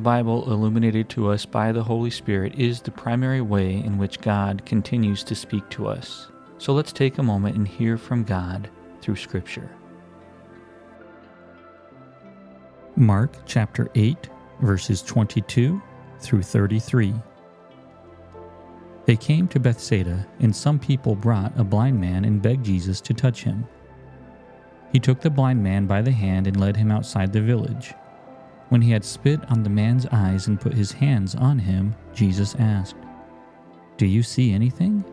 The Bible, illuminated to us by the Holy Spirit, is the primary way in which God continues to speak to us. So let's take a moment and hear from God through Scripture. Mark chapter 8, verses 22 through 33. They came to Bethsaida, and some people brought a blind man and begged Jesus to touch him. He took the blind man by the hand and led him outside the village. When he had spit on the man's eyes and put his hands on him, Jesus asked, Do you see anything?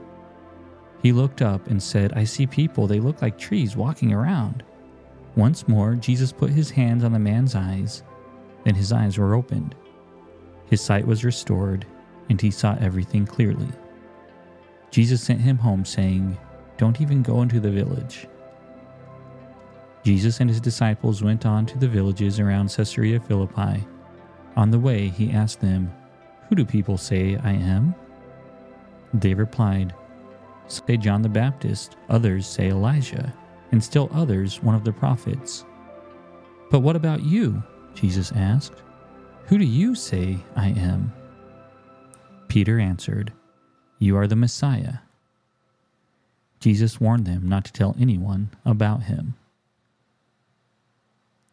He looked up and said, I see people. They look like trees walking around. Once more, Jesus put his hands on the man's eyes. Then his eyes were opened. His sight was restored, and he saw everything clearly. Jesus sent him home, saying, Don't even go into the village. Jesus and his disciples went on to the villages around Caesarea Philippi. On the way, he asked them, Who do people say I am? They replied, Say John the Baptist, others say Elijah, and still others one of the prophets. But what about you? Jesus asked. Who do you say I am? Peter answered, You are the Messiah. Jesus warned them not to tell anyone about him.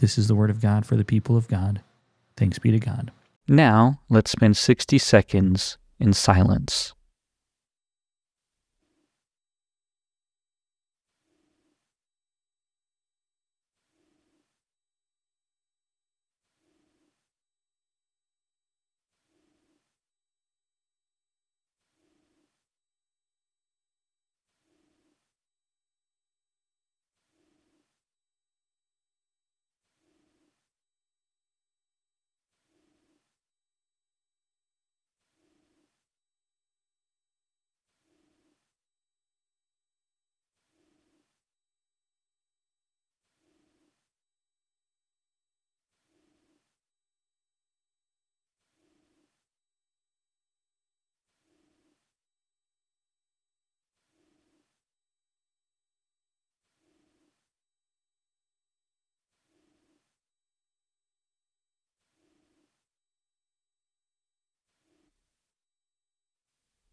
This is the word of God for the people of God. Thanks be to God. Now, let's spend 60 seconds in silence.